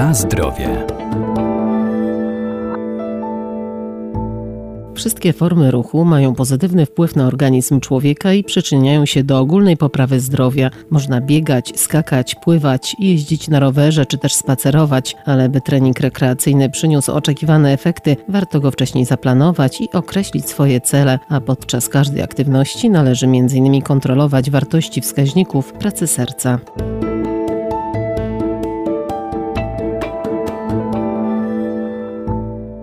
Na zdrowie. Wszystkie formy ruchu mają pozytywny wpływ na organizm człowieka i przyczyniają się do ogólnej poprawy zdrowia. Można biegać, skakać, pływać, jeździć na rowerze czy też spacerować, ale by trening rekreacyjny przyniósł oczekiwane efekty, warto go wcześniej zaplanować i określić swoje cele, a podczas każdej aktywności należy m.in. kontrolować wartości wskaźników pracy serca.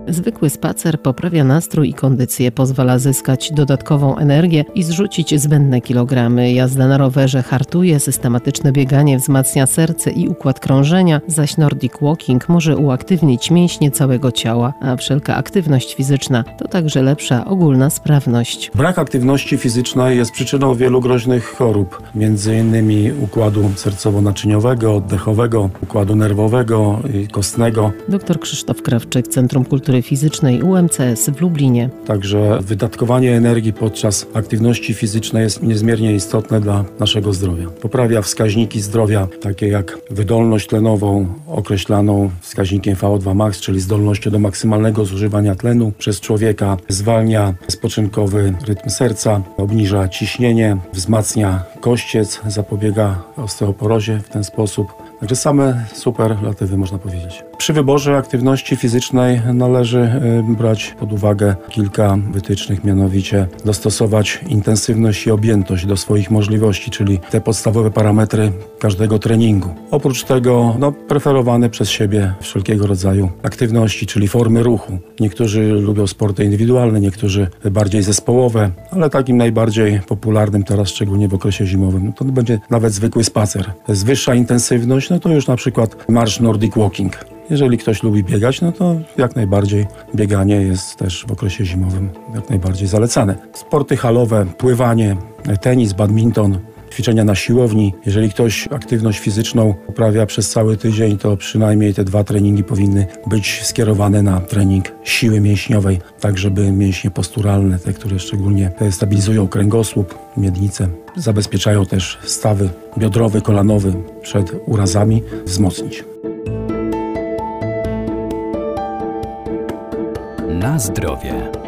Zwykły spacer poprawia nastrój i kondycję, pozwala zyskać dodatkową energię i zrzucić zbędne kilogramy. Jazda na rowerze hartuje, systematyczne bieganie wzmacnia serce i układ krążenia, zaś Nordic Walking może uaktywnić mięśnie całego ciała, a wszelka aktywność fizyczna to także lepsza ogólna sprawność. Brak aktywności fizycznej jest przyczyną wielu groźnych chorób, m.in. układu sercowo-naczyniowego, oddechowego, układu nerwowego i kostnego. Dr Krzysztof Krawczyk, Centrum Kultury Fizycznej UMCS w Lublinie. Także wydatkowanie energii podczas aktywności fizycznej jest niezmiernie istotne dla naszego zdrowia. Poprawia wskaźniki zdrowia, takie jak wydolność tlenową, określaną wskaźnikiem VO2 max, czyli zdolnością do maksymalnego zużywania tlenu przez człowieka, zwalnia spoczynkowy rytm serca, obniża ciśnienie, wzmacnia kościec, zapobiega osteoporozie w ten sposób. Także same superlatywy można powiedzieć. Przy wyborze aktywności fizycznej należy y, brać pod uwagę kilka wytycznych, mianowicie dostosować intensywność i objętość do swoich możliwości, czyli te podstawowe parametry każdego treningu. Oprócz tego no, preferowane przez siebie wszelkiego rodzaju aktywności, czyli formy ruchu. Niektórzy lubią sporty indywidualne, niektórzy bardziej zespołowe, ale takim najbardziej popularnym teraz, szczególnie w okresie zimowym, no to będzie nawet zwykły spacer. Z wyższa intensywność, no to już na przykład marsz Nordic Walking. Jeżeli ktoś lubi biegać, no to jak najbardziej bieganie jest też w okresie zimowym jak najbardziej zalecane. Sporty halowe, pływanie, tenis, badminton, ćwiczenia na siłowni. Jeżeli ktoś aktywność fizyczną uprawia przez cały tydzień, to przynajmniej te dwa treningi powinny być skierowane na trening siły mięśniowej, tak żeby mięśnie posturalne, te, które szczególnie stabilizują kręgosłup, miednicę, zabezpieczają też stawy biodrowy, kolanowy przed urazami, wzmocnić. Na zdrowie.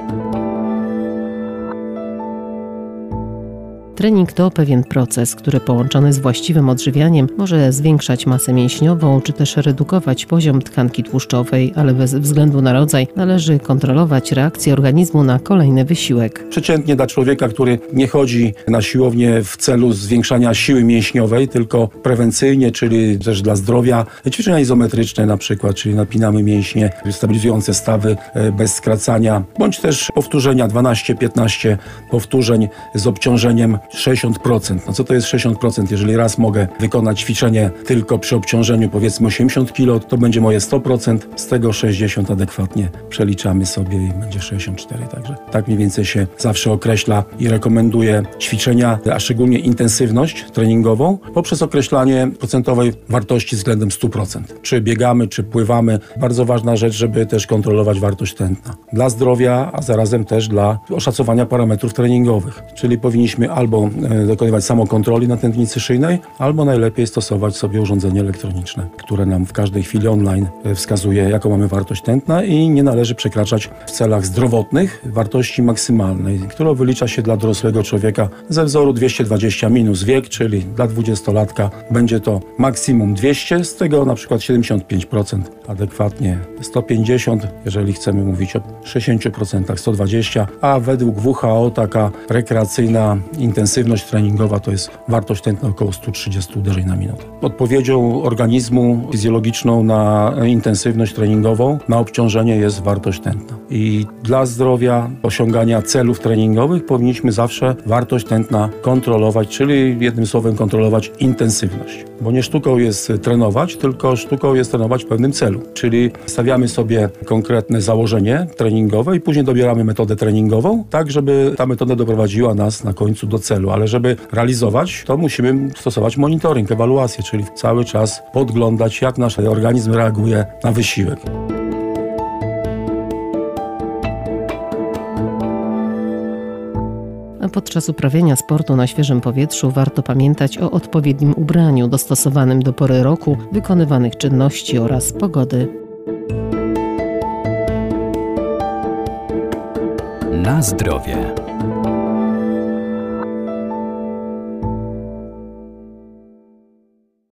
Trening to pewien proces, który połączony z właściwym odżywianiem może zwiększać masę mięśniową czy też redukować poziom tkanki tłuszczowej, ale bez względu na rodzaj należy kontrolować reakcję organizmu na kolejny wysiłek. Przeciętnie dla człowieka, który nie chodzi na siłownię w celu zwiększania siły mięśniowej, tylko prewencyjnie, czyli też dla zdrowia, ćwiczenia izometryczne na przykład, czyli napinamy mięśnie, stabilizujące stawy e, bez skracania, bądź też powtórzenia 12-15 powtórzeń z obciążeniem 60%. No co to jest 60%? Jeżeli raz mogę wykonać ćwiczenie tylko przy obciążeniu powiedzmy 80 kg, to będzie moje 100%, z tego 60 adekwatnie przeliczamy sobie i będzie 64. Także tak mniej więcej się zawsze określa i rekomenduje ćwiczenia, a szczególnie intensywność treningową poprzez określanie procentowej wartości względem 100%. Czy biegamy, czy pływamy. Bardzo ważna rzecz, żeby też kontrolować wartość tętna. Dla zdrowia, a zarazem też dla oszacowania parametrów treningowych. Czyli powinniśmy albo e, dokonywać samokontroli na tętnicy szyjnej, albo najlepiej stosować sobie urządzenie elektroniczne, które nam w każdej chwili online e, wskazuje, jaką mamy wartość tętna i nie należy przekraczać w celach zdrowotnych wartości maksymalnej, którą wylicza się dla dorosłego człowieka ze wzoru 220 minus wiek, czyli dla 20-latka będzie to maksimum 200, z tego na przykład 75% adekwatnie 150, jeżeli chcemy mówić o 60%, 120, a według WHO taka rekreacyjna intensywność treningowa to jest wartość tętna około 130 uderzeń na minutę. Odpowiedzią organizmu fizjologiczną na intensywność treningową, na obciążenie jest wartość tętna. I dla zdrowia, osiągania celów treningowych powinniśmy zawsze wartość tętna kontrolować, czyli jednym słowem kontrolować intensywność. Bo nie sztuką jest trenować, tylko sztuką jest trenować w pewnym celu. Czyli stawiamy sobie konkretne założenie treningowe i później dobieramy metodę treningową, tak żeby ta metoda doprowadziła nas na końcu do celu. Ale żeby realizować, to musimy stosować monitoring, ewaluację, czyli cały czas podglądać, jak nasz organizm reaguje na wysiłek. A podczas uprawiania sportu na świeżym powietrzu warto pamiętać o odpowiednim ubraniu dostosowanym do pory roku, wykonywanych czynności oraz pogody. Na zdrowie.